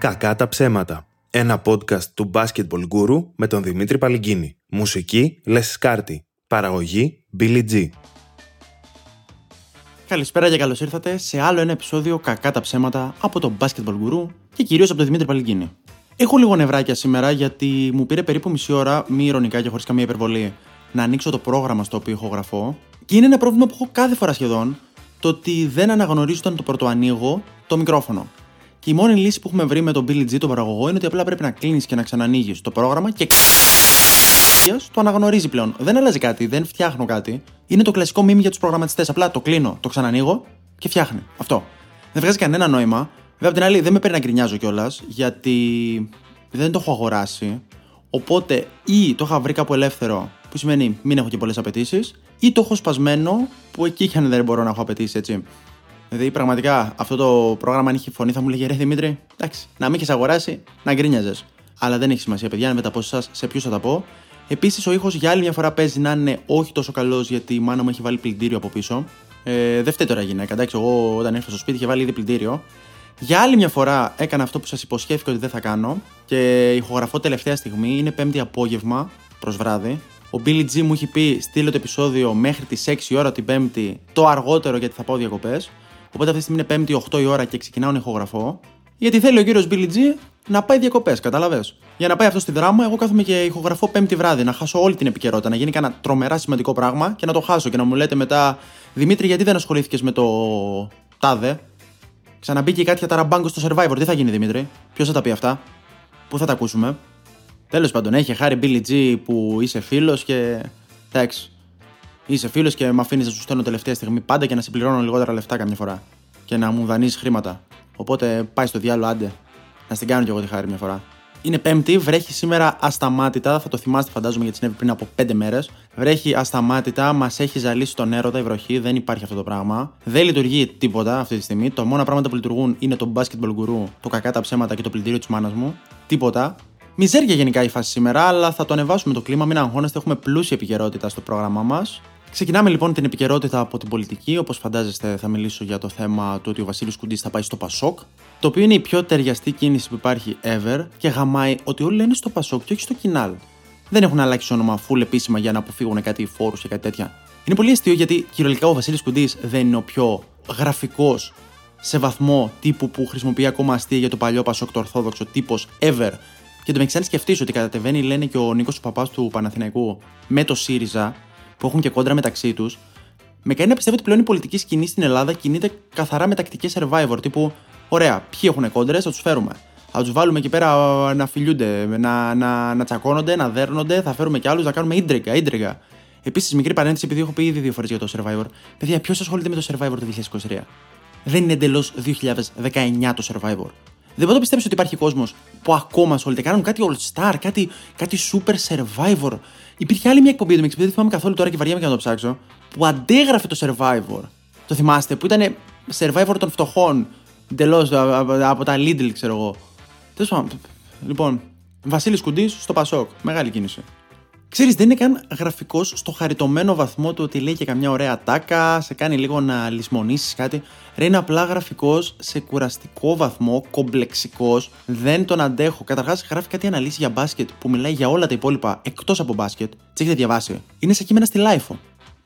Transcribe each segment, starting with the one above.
Κακά τα ψέματα. Ένα podcast του Basketball Guru με τον Δημήτρη Παλυγκίνη. Μουσική Λες Σκάρτη. Παραγωγή Billy G. Καλησπέρα και καλώς ήρθατε σε άλλο ένα επεισόδιο Κακά τα ψέματα από τον Basketball Guru και κυρίως από τον Δημήτρη Παλυγκίνη. Έχω λίγο νευράκια σήμερα γιατί μου πήρε περίπου μισή ώρα, μη ηρωνικά και χωρίς καμία υπερβολή, να ανοίξω το πρόγραμμα στο οποίο ηχογραφώ. Και είναι ένα πρόβλημα που έχω κάθε φορά σχεδόν, το ότι δεν αναγνωρίζω όταν το πρωτοανοίγω το μικρόφωνο. Και η μόνη λύση που έχουμε βρει με τον Billy G, τον παραγωγό, είναι ότι απλά πρέπει να κλείνεις και να ξανανοίγεις το πρόγραμμα και το αναγνωρίζει πλέον. Δεν αλλάζει κάτι, δεν φτιάχνω κάτι. Είναι το κλασικό μήνυμα για τους προγραμματιστές. Απλά το κλείνω, το ξανανοίγω και φτιάχνει. Αυτό. Δεν βγάζει κανένα νόημα. Βέβαια, απ' την άλλη, δεν με παίρνει να γκρινιάζω κιόλας, γιατί δεν το έχω αγοράσει. Οπότε ή το είχα βρει κάπου ελεύθερο, που σημαίνει μην έχω και πολλές απαιτήσεις, ή το έχω σπασμένο, που εκεί και αν δεν μπορώ να έχω απαιτήσεις έτσι. Δηλαδή, πραγματικά αυτό το πρόγραμμα, αν είχε φωνή, θα μου λέγε Ρε Δημήτρη, εντάξει, να μην έχεις αγοράσει, να γκρίνιαζες. Αλλά δεν έχει σημασία, παιδιά, να πω εσά σε ποιους θα τα πω. Επίσης, ο ήχος για άλλη μια φορά παίζει να είναι όχι τόσο καλός, γιατί η μάνα μου έχει βάλει πλυντήριο από πίσω. Ε, δεν φταίει τώρα η γυναίκα, εντάξει, εγώ όταν ήρθα στο σπίτι είχε βάλει ήδη πλυντήριο. Για άλλη μια φορά έκανα αυτό που σας υποσχέθηκα ότι δεν θα κάνω και ηχογραφώ τελευταία στιγμή. Είναι πέμπτη απόγευμα προς βράδυ. Ο Billy G μου έχει πει στείλω το επεισόδιο μέχρι τις 6 η ώρα την Πέμπτη, το αργότερο γιατί θα πάω διακοπές. Οπότε αυτή τη στιγμή είναι Πέμπτη 8 η ώρα και ξεκινάω να ηχογραφώ. Γιατί θέλει ο κύριος Billy G να πάει διακοπές, κατάλαβε. Για να πάει αυτό στη δράμα, εγώ κάθομαι και ηχογραφώ Πέμπτη βράδυ, να χάσω όλη την επικαιρότητα, να γίνει κανένα τρομερά σημαντικό πράγμα και να το χάσω και να μου λέτε μετά Δημήτρη, γιατί δεν ασχολήθηκες με το τάδε; Ξαναμπήκε κάτι για ταραμπάγκο στο survivor. Τι θα γίνει, Δημήτρη, ποιος θα τα πει αυτά, πού θα τα ακούσουμε; Τέλος πάντων, έχει χάρη Billy G που είσαι φίλος και. Εντάξει. Είσαι φίλος και με αφήνεις να σου στέλνω τελευταία στιγμή πάντα και να συμπληρώνω λιγότερα λεφτά καμιά φορά. Και να μου δανείζεις χρήματα. Οπότε πάει στο διάλογο, άντε. Να στην κάνω κι εγώ τη χάρη μια φορά. Είναι Πέμπτη, βρέχει σήμερα ασταμάτητα. Θα το θυμάστε, φαντάζομαι, γιατί συνέβη πριν από 5 μέρες. Βρέχει ασταμάτητα, μας έχει ζαλίσει τον έρωτα η βροχή. Δεν υπάρχει αυτό το πράγμα. Δεν λειτουργεί τίποτα αυτή τη στιγμή. Το μόνο πράγματα που λειτουργούν είναι το basketball guru, το κακά τα ψέματα και το πλυντήριο της μάνας μου. Τίποτα. Μιζέρια γενικά η φάση σήμερα, αλλά θα το ανεβάσουμε το κλίμα. Μην αγχώνεστε, έχουμε πλούσια επικαιρότητα στο πρόγραμμά μας. Ξεκινάμε λοιπόν την επικαιρότητα από την πολιτική. Όπως φαντάζεστε, θα μιλήσω για το θέμα του ότι ο Βασίλης Κουντής θα πάει στο Πασόκ. Το οποίο είναι η πιο ταιριαστή κίνηση που υπάρχει ever και γαμάει ότι όλοι λένε στο Πασόκ και όχι στο Κινάλ. Δεν έχουν αλλάξει όνομα full επίσημα για να αποφύγουν κάτι φόρους και κάτι τέτοια. Είναι πολύ αστείο γιατί κυριολεκτικά ο Βασίλης Κουντής δεν είναι ο πιο γραφικός σε βαθμό τύπου που χρησιμοποιεί ακόμα αστεία για το παλιό Πασόκ, το Ορθόδοξο τύπος ever. Και το με αν σκεφτείς ότι κατατεβαίνει, λένε και ο Νίκος Παπάς του Παναθηναϊκού με το ΣΥΡΙΖΑ, που έχουν και κόντρα μεταξύ τους, με κάνει να πιστεύω ότι πλέον η πολιτική σκηνή στην Ελλάδα κινείται καθαρά με τακτικές survivor. Τύπου, ωραία, ποιοι έχουν κόντρες, θα τους φέρουμε. Θα τους βάλουμε εκεί πέρα να φιλιούνται, να, να, να τσακώνονται, να δέρνονται, θα φέρουμε κι άλλους, να κάνουμε ίντρικα, ίντρικα. Επίσης, μικρή παρένθεση, επειδή έχω πει ήδη δύο φορές για το survivor. Παιδιά, ποιος ασχολείται με το survivor το 2023. Δεν είναι εντελώς 2019 το survivor. Δεν μπορώ να πιστέψω ότι υπάρχει κόσμος που ακόμα ασχολείται. Κάνουν κάτι all star, κάτι, κάτι super survivor. Υπήρχε άλλη μια εκπομπή, δεν θυμάμαι καθόλου τώρα και βαριέμαι και να το ψάξω, που αντέγραφε το survivor. Το θυμάστε, που ήταν survivor των φτωχών. Εντελώς από τα Lidl, ξέρω εγώ. Τέλος πάντων. Λοιπόν, Βασίλης Κουντής στο Πασόκ. Μεγάλη κίνηση. Ξέρεις, δεν είναι καν γραφικός στο χαριτωμένο βαθμό του ότι λέει και καμιά ωραία τάκα, σε κάνει λίγο να λησμονήσεις κάτι. Ρε, είναι απλά γραφικός σε κουραστικό βαθμό, κομπλεξικός. Δεν τον αντέχω. Καταρχάς, γράφει κάτι αναλύσεις για μπάσκετ που μιλάει για όλα τα υπόλοιπα εκτός από μπάσκετ. Τις έχετε διαβάσει. Είναι σε κείμενα στη LiFO.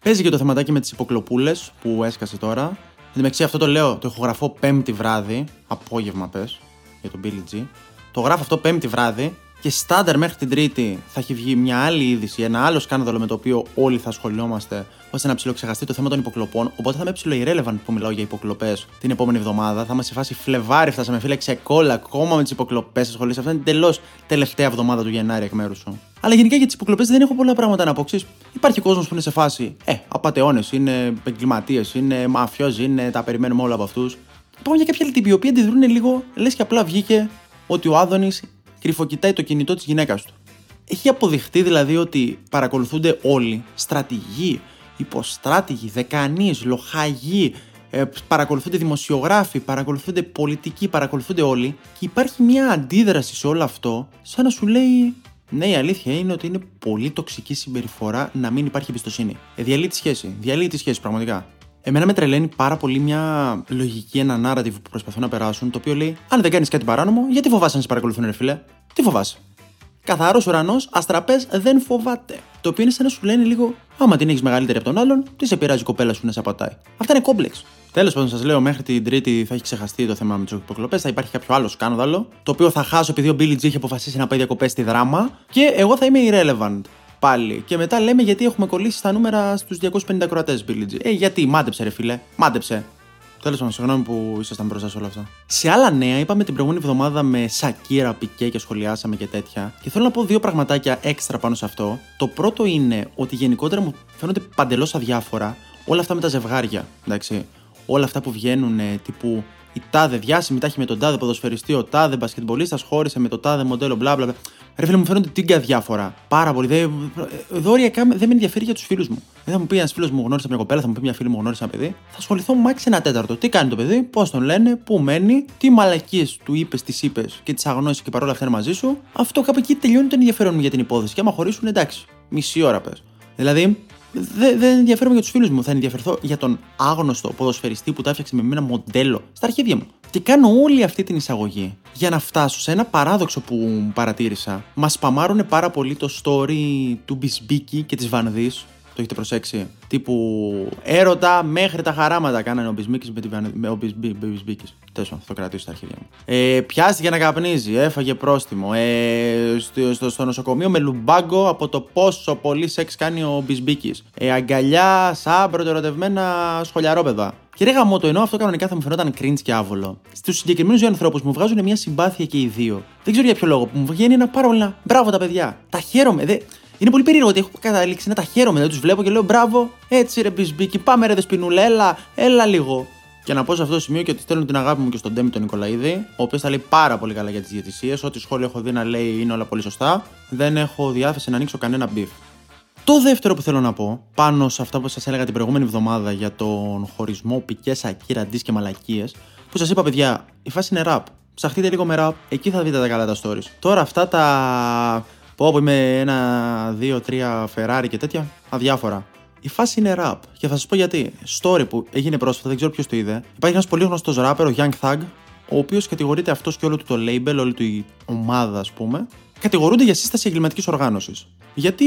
Παίζει και το θεματάκι με τις υποκλοπούλες που έσκασε τώρα. Εν τω μεταξύ, αυτό το λέω, το ηχογραφώ πέμπτη βράδυ, απόγευμα πες, για τον Billy G. Το γράφω αυτό πέμπτη βράδυ και στάνταρ μέχρι την Τρίτη θα έχει βγει μια άλλη είδηση, ένα άλλο σκάνδαλο με το οποίο όλοι θα ασχολιόμαστε, ώστε να ψιλοξεχαστεί το θέμα των υποκλοπών. Οπότε θα είμαι ψιλο irrelevant που μιλάω για υποκλοπές την επόμενη εβδομάδα. Θα είμαστε σε φάση Φλεβάρι, φτάσαμε φίλε ξεκόλλα ακόμα με τις υποκλοπές ασχολείσαι. Αυτά είναι τελώ τελευταία εβδομάδα του Γενάρη εκ μέρους σου. Αλλά γενικά για τις υποκλοπές δεν έχω πολλά πράγματα να πω. Ξέρεις, υπάρχει κόσμος που είναι σε φάση, ε, απαταιώνες, είναι εγκληματίες, είναι μαφιόζοι, είναι τα περιμένουμε όλα από αυτούς. Πάω για κάποια άλλη οι οποίοι αντιδρούν λίγο, λες και απλά βγήκε ότι ο Άδωνης κρυφοκοιτάει το κινητό της γυναίκας του. Έχει αποδειχτεί δηλαδή ότι παρακολουθούνται όλοι, στρατηγοί, υποστράτηγοι, δεκανείς, λοχαγοί, ε, παρακολουθούνται δημοσιογράφοι, παρακολουθούνται πολιτικοί, παρακολουθούνται όλοι και υπάρχει μια αντίδραση σε όλο αυτό σαν να σου λέει ναι, η αλήθεια είναι ότι είναι πολύ τοξική συμπεριφορά να μην υπάρχει εμπιστοσύνη. Ε, διαλύει τη σχέση. Διαλύει τη σχέση, πραγματικά. Εμένα με τρελαίνει πάρα πολύ μια λογική, ένα narrative που προσπαθούν να περάσουν, το οποίο λέει: Αν δεν κάνεις κάτι παράνομο, γιατί φοβάσαι να σε παρακολουθούν, ρε φίλε; Τι φοβάσαι; Καθαρός ουρανός, αστραπές δεν φοβάται. Το οποίο είναι σαν να σου λένε λίγο: Άμα την έχεις μεγαλύτερη από τον άλλον, τι σε πειράζει η κοπέλα σου να σε απατάει. Αυτά είναι κόμπλεξ. Τέλος πάντων, σας λέω, μέχρι την Τρίτη θα έχει ξεχαστεί το θέμα με τι υποκλοπές. Θα υπάρχει κάποιο άλλο σκάνδαλο, το οποίο θα χάσω επειδή ο Billy G έχει αποφασίσει να πάει διακοπές στη δράμα και εγώ θα είμαι irrelevant πάλι. Και μετά λέμε γιατί έχουμε κολλήσει στα νούμερα στους 250 κροατέ, Billy G. Ε, γιατί, μάντεψε, ρε φίλε, μάντεψε. Τέλος πάντων, συγγνώμη που ήσασταν μπροστά σε όλα αυτά. Σε άλλα νέα, είπαμε την προηγούμενη εβδομάδα με Σακύρα, Πικέ και σχολιάσαμε και τέτοια. Και θέλω να πω δύο πραγματάκια έξτρα πάνω σε αυτό. Το πρώτο είναι ότι γενικότερα μου φαίνονται παντελώς αδιάφορα όλα αυτά με τα ζευγάρια. Εντάξει. Όλα αυτά που βγαίνουν τύπου η τάδε διάσημη τάχει με τον τάδε ποδοσφαιριστή, ο τάδε μπασκετμπολίστας χώρισε με το τάδε μοντέλο, μπλα μπλα. Ρε φίλε μου φαίνονται τίγκα διάφορα. Πάρα πολύ. Δεν, δεν με ενδιαφέρει για τους φίλους μου. Δεν θα μου πει ένας φίλος μου γνώρισε μια κοπέλα, θα μου πει μια φίλη μου γνώρισε ένα παιδί. Θα ασχοληθώ μάξι ένα τέταρτο. Τι κάνει το παιδί, πώς τον λένε, πού μένει, τι μαλακίες του είπες, τις είπες και τις αγνώσεις και παρόλα αυτά είναι μαζί σου. Αυτό κάπου εκεί τελειώνει το ενδιαφέρον μου για την υπόθεση. Και άμα χωρίσουν, εντάξει, μισή ώρα πες. Δηλαδή, δεν δε ενδιαφέρομαι για τους φίλους μου. Θα ενδιαφερθώ για τον άγνωστο ποδοσφαιριστή που τα έφτιαξε με ένα μοντέλο στα αρχίδια μου. Και κάνω όλη αυτή την εισαγωγή για να φτάσω σε ένα παράδοξο που παρατήρησα. Μας παμάρουν πάρα πολύ το story του Μπισμπίκη και της Βανδί το έχετε προσέξει. Τύπου έρωτα μέχρι τα χαράματα κάνανε ο Μπισμίκης με, τη, με ο Μπισμίκη. Τέλος θα το κρατήσω στα αρχίδια μου. Ε, πιάστηκε να καπνίζει, έφαγε πρόστιμο. Ε, στο, στο, στο, νοσοκομείο με λουμπάγκο από το πόσο πολύ σεξ κάνει ο Μπισμίκη. Ε, αγκαλιά σαν προτεραιοτευμένα σχολιαρόπεδα. Και ρε γαμό το ενώ αυτό κανονικά θα μου φαινόταν cringe και άβολο. Στους συγκεκριμένους δύο ανθρώπους μου βγάζουν μια συμπάθεια και οι δύο. Δεν ξέρω για ποιο λόγο που μου βγαίνει ένα πάρα πολύ. Μπράβο τα παιδιά. Τα χαίρομαι. Δε... Είναι πολύ περίεργο ότι έχω καταλήξει να τα χαίρομαι. Δεν τους βλέπω και λέω μπράβο, έτσι ρε Μπισμπίκη, πάμε ρε Δεσπινούλα, έλα, έλα λίγο. Και να πω σε αυτό το σημείο και ότι στέλνω την αγάπη μου και στον Ντέμι τον Νικολαίδη, ο οποίος θα λέει πάρα πολύ καλά για τις διαιτησίες. Ό,τι σχόλιο έχω δει να λέει είναι όλα πολύ σωστά. Δεν έχω διάθεση να ανοίξω κανένα beef. Το δεύτερο που θέλω να πω, πάνω σε αυτά που σας έλεγα την προηγούμενη εβδομάδα για τον χωρισμό Πικέ, Σακίρα, και μαλακίες, που σας είπα, παιδιά, η φάση είναι ραπ. Ψαχτείτε λίγο με ραπ, εκεί θα δείτε τα καλά τα stories. Τώρα αυτά τα Πω που είμαι ένα, δύο, τρία Ferrari και τέτοια, αδιάφορα. Η φάση είναι rap και θα σας πω γιατί. Story που έγινε πρόσφατα, δεν ξέρω ποιος το είδε. Υπάρχει ένας πολύ γνωστός rapper, ο Young Thug, ο οποίος κατηγορείται αυτός και όλο του το label, όλη του η ομάδα, ας πούμε, κατηγορούνται για σύσταση εγκληματικής οργάνωσης. Γιατί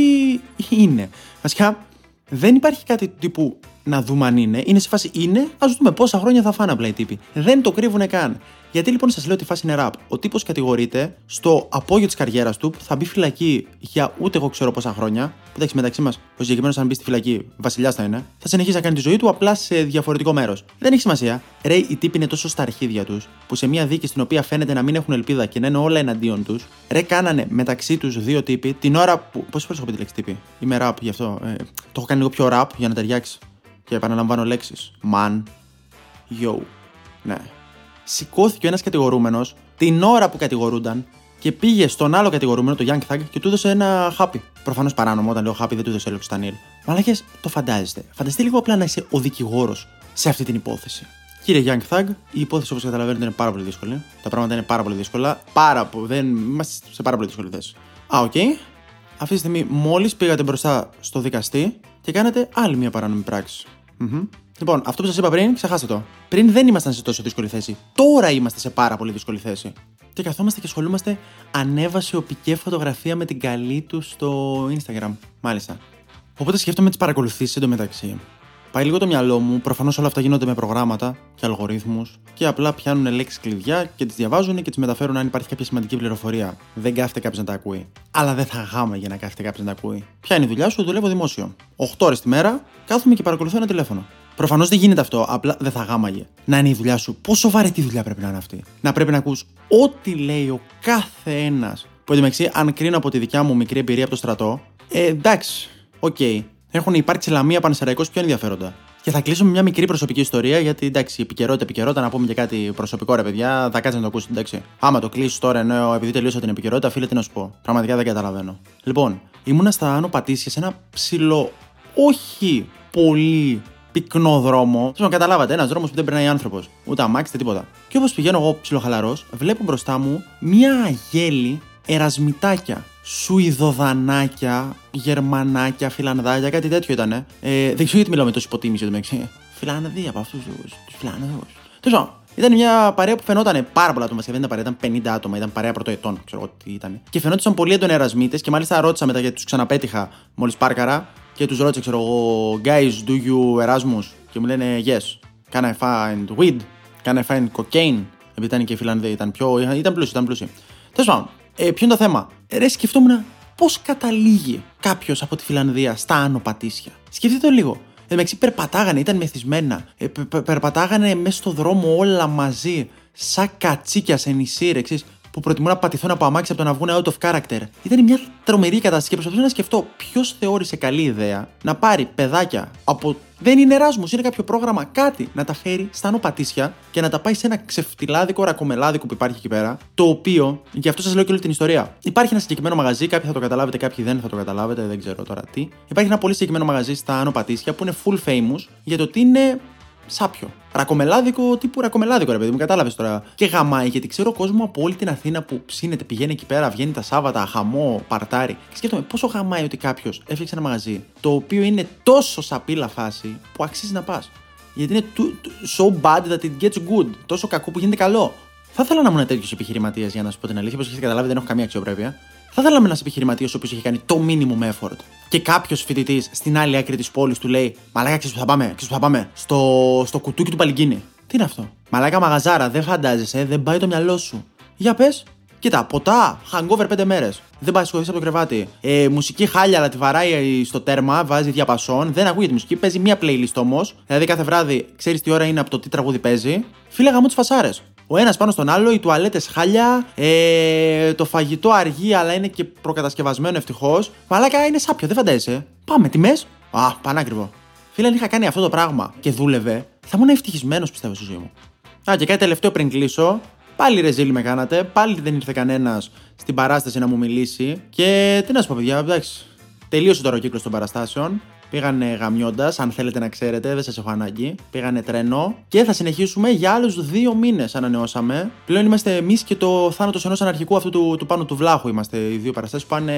είναι. Βασικά, δεν υπάρχει κάτι τύπου να δούμε αν είναι. Είναι σε φάση είναι, ας δούμε πόσα χρόνια θα φάνε απλά οι τύποι. Δεν το κρύβουν καν. Γιατί λοιπόν σας λέω ότι η φάση είναι ραπ. Ο τύπος κατηγορείται στο απόγειο της καριέρας του, θα μπει φυλακή για ούτε εγώ ξέρω πόσα χρόνια. Εντάξει, μεταξύ μας, ο συγκεκριμένος αν μπει στη φυλακή, βασιλιάς θα είναι, θα συνεχίσει να κάνει τη ζωή του απλά σε διαφορετικό μέρος. Δεν έχει σημασία. Ρε, οι τύποι είναι τόσο στα αρχίδια τους, που σε μια δίκη στην οποία φαίνεται να μην έχουν ελπίδα και να είναι όλα εναντίον τους, ρε, κάνανε μεταξύ τους δύο τύποι την ώρα που. Πώ φορές έχω πει τη λέξη τύπη. Είμαι ραπ γι' αυτό. Ε, το έχω κάνει λίγο πιο ραπ για να ταιριάξεις. Και επαναλαμβάνω λέξεις. Man. Yo. Ναι σηκώθηκε ο ένας κατηγορούμενος την ώρα που κατηγορούνταν και πήγε στον άλλο κατηγορούμενο, τον Young Thug, και του έδωσε ένα χάπι. Προφανώς παράνομο, όταν λέω χάπι δεν του έδωσε Lexotanil. Μαλάκες, το φαντάζεστε. Φανταστείτε λίγο απλά να είσαι ο δικηγόρος σε αυτή την υπόθεση. Κύριε Young Thug, η υπόθεση όπως καταλαβαίνετε είναι πάρα πολύ δύσκολη. Τα πράγματα είναι πάρα πολύ δύσκολα. Πάρα πολύ. Δεν... Είμαστε σε πάρα πολύ δύσκολη θέση. Α, OK. Okay. Αυτή τη στιγμή μόλις πήγατε μπροστά στο δικαστή και κάνετε άλλη μια παράνομη πράξη. Mm-hmm. Λοιπόν, αυτό που σας είπα πριν, ξεχάστε το. Πριν δεν ήμασταν σε τόσο δύσκολη θέση. Τώρα είμαστε σε πάρα πολύ δύσκολη θέση. Και καθόμαστε και ασχολούμαστε. Ανέβασε ο Πικέ φωτογραφία με την καλή του στο Instagram. Μάλιστα. Οπότε σκέφτομαι τις παρακολουθήσεις εντωμεταξύ. Πάει λίγο το μυαλό μου, προφανώς όλα αυτά γίνονται με προγράμματα και αλγορίθμους και απλά πιάνουν λέξεις κλειδιά και τις διαβάζουν και τις μεταφέρουν αν υπάρχει κάποια σημαντική πληροφορία. Δεν κάθεται κάποιος να τα ακούει. Αλλά δεν θα γάμα για να κάθεται κάποιος να τα ακούει. Ποια είναι η δουλειά σου, δουλεύω δημόσιο. 8 ώρες τη μέρα κάθομαι και παρακολουθώ ένα τηλέφωνο. Προφανώς δεν γίνεται αυτό, απλά δεν θα γάμαγε. Να είναι η δουλειά σου. Πόσο βαρετή δουλειά πρέπει να είναι αυτή. Να πρέπει να ακούς ό,τι λέει ο κάθε ένας. Που εντωμεταξύ, αν κρίνω από τη δικιά μου μικρή εμπειρία από το στρατό, ε, εντάξει, οκ. Okay. Έχουν υπάρξει λαμία πανεσαιραϊκό πιο ενδιαφέροντα. Και θα κλείσω με μια μικρή προσωπική ιστορία, γιατί εντάξει, επικαιρότητα, επικαιρότητα, να πούμε και κάτι προσωπικό ρε παιδιά, θα κάτσει να το ακούσεις, εντάξει. Άμα το κλείσει τώρα, ενώ επειδή τελείωσα την επικαιρότητα, φίλε, τι να σου πω. Πραγματικά δεν καταλαβαίνω. Λοιπόν, ήμουνα στα Άνω Πατήσια σε ένα ψηλό, όχι πολύ πυκνό δρόμο. Θέλω καταλάβατε, ένας δρόμος που δεν περνάει άνθρωπος. Ούτε αμάξι, τίποτα. Και όπως πηγαίνω εγώ ψιλοχαλαρός, βλέπω μπροστά μου μία αγέλη ερασμητάκια. Σουηδοδανάκια, Γερμανάκια, Φιλανδάκια, κάτι τέτοιο ήταν. Ε, δεν ξέρω γιατί μιλάω με τόση υποτίμηση εδώ Φιλανδοί από αυτούς του Φιλανδούς. Τέλος ήταν μια παρέα που φαινόταν πάρα πολλά άτομα. Δεν ήταν παρέα, ήταν 50 άτομα, ήταν παρέα πρωτοετών, ξέρω εγώ τι ήταν. Και φαινόταν πολύ έντονοι ερασμίτες και μάλιστα ρώτησα μετά γιατί τους ξαναπέτυχα μόλις πάρκαρα και τους ρώτησα, ξέρω εγώ, guys, do you Erasmus? Και μου λένε yes. Can I find weed? Can I find cocaine? Επειδή ήταν και οι Φιλανδοί, ήταν πιο. ήταν πλούσιοι, ήταν πλούσιοι. Τέλος πάντων, ε, ποιο είναι το θέμα; Ε, ρε, σκεφτόμουν πώς καταλήγει κάποιος από τη Φιλανδία στα Άνω Πατήσια; Σκεφτείτε το λίγο. Εντάξει, περπατάγανε, ήταν μεθυσμένα. Ε, περπατάγανε μέσα στο δρόμο όλα μαζί, σαν κατσίκια σε νησί, ρε, που προτιμούν να πατηθούν από αμάξι από το να βγουν out of character. Ήταν μια τρομερή κατάσταση και προσπαθούσα να σκεφτώ ποιος θεώρησε καλή ιδέα να πάρει παιδάκια από. Δεν είναι Εράσμου, είναι κάποιο πρόγραμμα, κάτι να τα φέρει στα νοπατήσια και να τα πάει σε ένα ξεφτιλάδικο ρακομελάδικο που υπάρχει εκεί πέρα. Το οποίο, γι' αυτό σας λέω και όλη την ιστορία. Υπάρχει ένα συγκεκριμένο μαγαζί, κάποιοι θα το καταλάβετε, κάποιοι δεν θα το καταλάβετε, δεν ξέρω τώρα τι. Υπάρχει ένα πολύ συγκεκριμένο μαγαζί στα Άνω Πατήσια που είναι full famous για το ότι είναι σάπιο. Ρακομελάδικο τύπου ρακομελάδικο, ρε παιδί μου, κατάλαβες τώρα. Και γαμάει, γιατί ξέρω κόσμο από όλη την Αθήνα που ψήνεται, πηγαίνει εκεί πέρα, βγαίνει τα Σάββατα, χαμό, παρτάρι. Και σκέφτομαι πόσο γαμάει ότι κάποιος έφτιαξε ένα μαγαζί το οποίο είναι τόσο σαπίλα φάση που αξίζει να πας. Γιατί είναι so bad that it gets good. Τόσο κακό που γίνεται καλό. Θα ήθελα να ήμουν τέτοιος επιχειρηματίας για να σου πω την αλήθεια. Όπως έχετε καταλάβει, δεν έχω καμία αξιοπρέπεια. Θα θέλαμε ένας επιχειρηματίας ο οποίος έχει κάνει το minimum effort και κάποιος φοιτητής στην άλλη άκρη της πόλης του λέει Μαλάκα, ξέρεις που θα πάμε, ξέρεις που θα πάμε, στο, στο κουτούκι του Παλικίνη. Τι είναι αυτό; Μαλάκα μαγαζάρα, δεν φαντάζεσαι, δεν πάει το μυαλό σου. Για πες. Κοίτα, ποτά, hangover 5 μέρες. Δεν πάει σηκωθεί από το κρεβάτι. Ε, μουσική χάλια, αλλά τη βαράει στο τέρμα, βάζει διαπασόν. Δεν ακούγεται μουσική, παίζει μία playlist όμως. Δηλαδή κάθε βράδυ ξέρεις τι ώρα είναι από το τι τραγούδι παίζει. Φίλε γαμού τις φασάρες. Ο ένας πάνω στον άλλο, οι τουαλέτες χάλια, ε, το φαγητό αργεί αλλά είναι και προκατασκευασμένο ευτυχώς. Μαλάκα είναι σάπιο, δεν φαντάζεσαι. Πάμε, τιμές. Α, πανάκριβο. Φίλε, αν είχα κάνει αυτό το πράγμα και δούλευε, θα ήμουν ευτυχισμένος πιστεύω στη ζωή μου. Α, και κάτι τελευταίο πριν κλείσω. Πάλι ρεζίλ με κάνατε, πάλι δεν ήρθε κανένας στην παράσταση να μου μιλήσει. Και τι να σου πω, παιδιά, εντάξει. Τελείωσε τώρα ο κύκλος των παραστάσεων. Πήγανε γαμιώντας, αν θέλετε να ξέρετε, δεν σας έχω ανάγκη. Πήγανε τρένο και θα συνεχίσουμε για άλλους δύο μήνες. Ανανεώσαμε. Πλέον είμαστε εμείς και το θάνατος ενός αναρχικού αυτού του, του πάνω του βλάχου. Είμαστε οι δύο παραστάσεις που πάνε,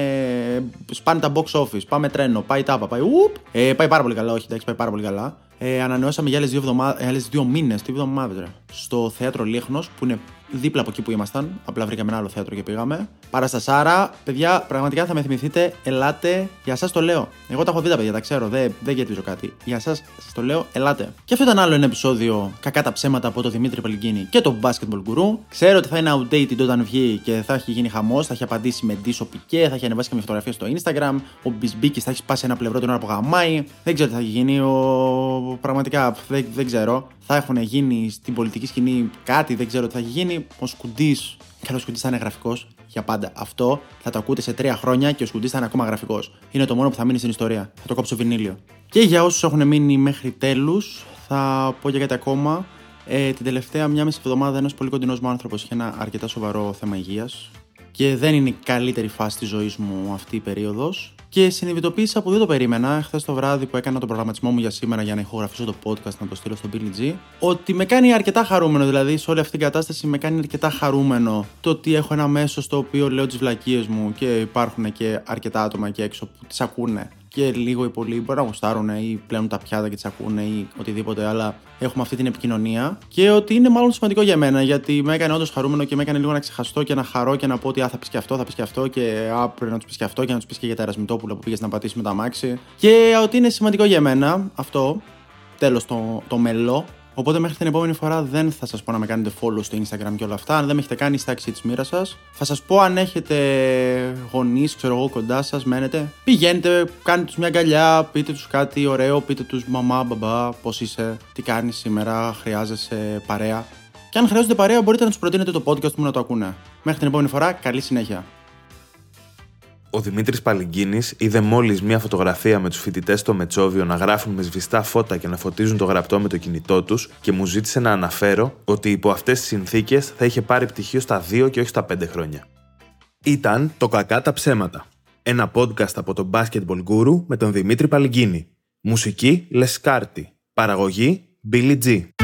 σπάνε τα box office. Πάμε τρένο, πάει τάπα, πάει ουπ. Ε, πάει πάρα πολύ καλά, όχι, εντάξει, πάει πάρα πολύ καλά. Ε, ανανεώσαμε για άλλες δύο, ε, δύο μήνες, τι εβδομάδες, στο θέατρο Λίχνος που είναι δίπλα από εκεί που ήμασταν. Απλά βρήκαμε ένα άλλο θέατρο και πήγαμε. Παραστασάρα, παιδιά, πραγματικά θα με θυμηθείτε. Ελάτε, για εσά το λέω. Εγώ τα έχω δει τα παιδιά, τα ξέρω, δεν, δεν γετίζω κάτι. Για εσά σας το λέω, ελάτε. Και αυτό ήταν άλλο ένα επεισόδιο κακά τα ψέματα από το Δημήτρη Παλικίνη και το Basketball Guru. Ξέρω ότι θα είναι outdated όταν βγει και θα έχει γίνει χαμός, θα έχει απαντήσει με ντύσο πικέ, θα έχει ανεβάσει και με φωτογραφία στο Instagram. Ο Μπισμπίκης θα έχει σπάσει ένα πλευρό την ώρα που γαμάει. Δεν ξέρω τι θα έχει γίνει. Ο... Πραγματικά δεν, δεν ξέρω. Θα έχουν γίνει στην πολιτική σκηνή κάτι, δεν ξέρω τι θα έχει γίνει. Ο Σκουντής, και ο Σκουντής θα είναι γραφικός για πάντα. Αυτό θα το ακούτε σε τρία χρόνια και ο Σκουντής θα είναι ακόμα γραφικός. Είναι το μόνο που θα μείνει στην ιστορία. Θα το κόψω βινίλιο. Και για όσους έχουν μείνει μέχρι τέλους, θα πω για κάτι ακόμα. Ε, την τελευταία μια μισή εβδομάδα ένας πολύ κοντινός μου άνθρωπος είχε ένα αρκετά σοβαρό θέμα υγείας και δεν είναι η καλύτερη φάση της ζωής μου αυτή η περίοδος. Και συνειδητοποίησα που δεν το περίμενα χθες το βράδυ που έκανα τον προγραμματισμό μου για σήμερα για να ηχογραφήσω το podcast να το στείλω στο Billy G. Ότι με κάνει αρκετά χαρούμενο, δηλαδή σε όλη αυτή την κατάσταση με κάνει αρκετά χαρούμενο το ότι έχω ένα μέσο στο οποίο λέω τις βλακίες μου και υπάρχουν και αρκετά άτομα εκεί έξω που τις ακούνε και λίγο ή πολύ μπορεί να γουστάρουν ή πλέον τα πιάτα και τις ακούνε ή οτιδήποτε, αλλά έχουμε αυτή την επικοινωνία. Και ότι είναι μάλλον σημαντικό για μένα, γιατί με έκανε όντως χαρούμενο και με έκανε λίγο να ξεχαστώ και να χαρώ και να πω ότι α, θα πεις και αυτό, θα πεις και αυτό και α, πρέπει να τους πεις και αυτό και να τους πεις και για τα ερασμητόπουλα που πήγες να πατήσεις με τα μάξι. Και ότι είναι σημαντικό για μένα αυτό. Τέλος το, το μελό Οπότε μέχρι την επόμενη φορά δεν θα σας πω να με κάνετε follow στο Instagram και όλα αυτά. Αν δεν με έχετε κάνει, στάξη τη μοίρα σας. Θα σας πω αν έχετε γονείς, ξέρω εγώ, κοντά σας, μένετε. Πηγαίνετε, κάνετε τους μια αγκαλιά, πείτε τους κάτι ωραίο, πείτε τους μαμά, μπαμπά, πώς είσαι, τι κάνεις σήμερα, χρειάζεσαι παρέα. Και αν χρειάζονται παρέα, μπορείτε να τους προτείνετε το podcast μου να το ακούνε. Μέχρι την επόμενη φορά, καλή συνέχεια. Ο Δημήτρης Παλιγκίνης είδε μόλις μία φωτογραφία με τους φοιτητές στο Μετσόβιο να γράφουν με σβηστά φώτα και να φωτίζουν το γραπτό με το κινητό τους και μου ζήτησε να αναφέρω ότι υπό αυτές τις συνθήκες θα είχε πάρει πτυχίο στα 2 και όχι στα 5 χρόνια. Ήταν το Κακά τα ψέματα. Ένα podcast από τον Basketball Guru με τον Δημήτρη Παλιγκίνη. Μουσική Λεσκάρτη. Παραγωγή Billy G.